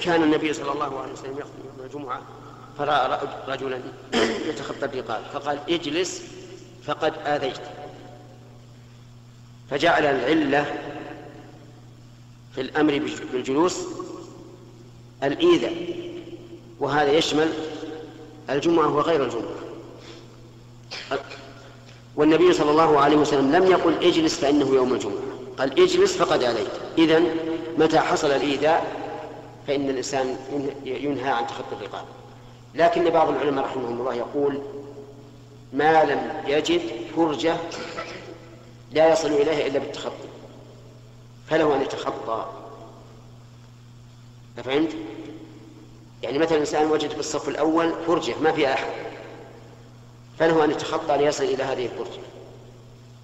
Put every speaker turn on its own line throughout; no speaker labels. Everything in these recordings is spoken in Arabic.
كان النبي صلى الله عليه وسلم يخطب يوم الجمعة فرأى رجلا يتخطى الرقاب فقال اجلس فقد آذيت. فجعل العلة في الأمر بالجلوس الإيذاء وهذا يشمل الجمعة وغير الجمعة. والنبي صلى الله عليه وسلم لم يقل اجلس فإنه يوم الجمعة قال اجلس فقد عليك إذن متى حصل الإيذاء؟ فإن الإنسان ينهى عن تخطي الرقاب. لكن بعض العلماء رحمهم الله يقول ما لم يجد فرجة لا يصل إليها إلا بالتخطي. فله أن يتخطى. أفهمت؟ يعني مثلا الإنسان وجد في الصف الأول فرجة ما فيها أحد. فله أن يتخطى ليصل إلى هذه الفرجة.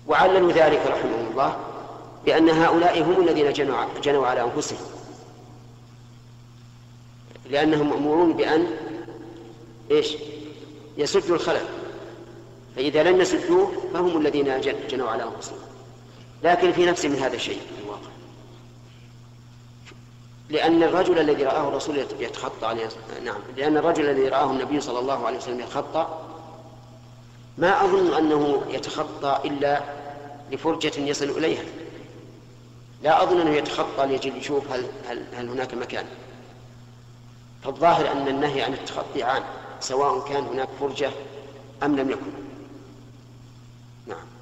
وعللوا ذلك رحمهم الله بأن هؤلاء هم الذين جنوا على أنفسهم. لأنهم مأمورون بأن إيش؟ يسدوا الخلل. فإذا لم يسدوه فهم الذين جنوا على أنفسهم. لكن في نفس من هذا الشيء في الواقع. لأن الرجل الذي رآه الرسول يتخطى عليه نعم. لأن الرجل الذي رآه النبي صلى الله عليه وسلم يتخطى ما أظن أنه يتخطى إلا لفرجة يصل إليها. لا أظن أنه يتخطى ليجي يشوف هل, هل, هل هناك مكان. فالظاهر أن النهي عن التخطي عام سواء كان هناك فرجة أم لم يكن. نعم.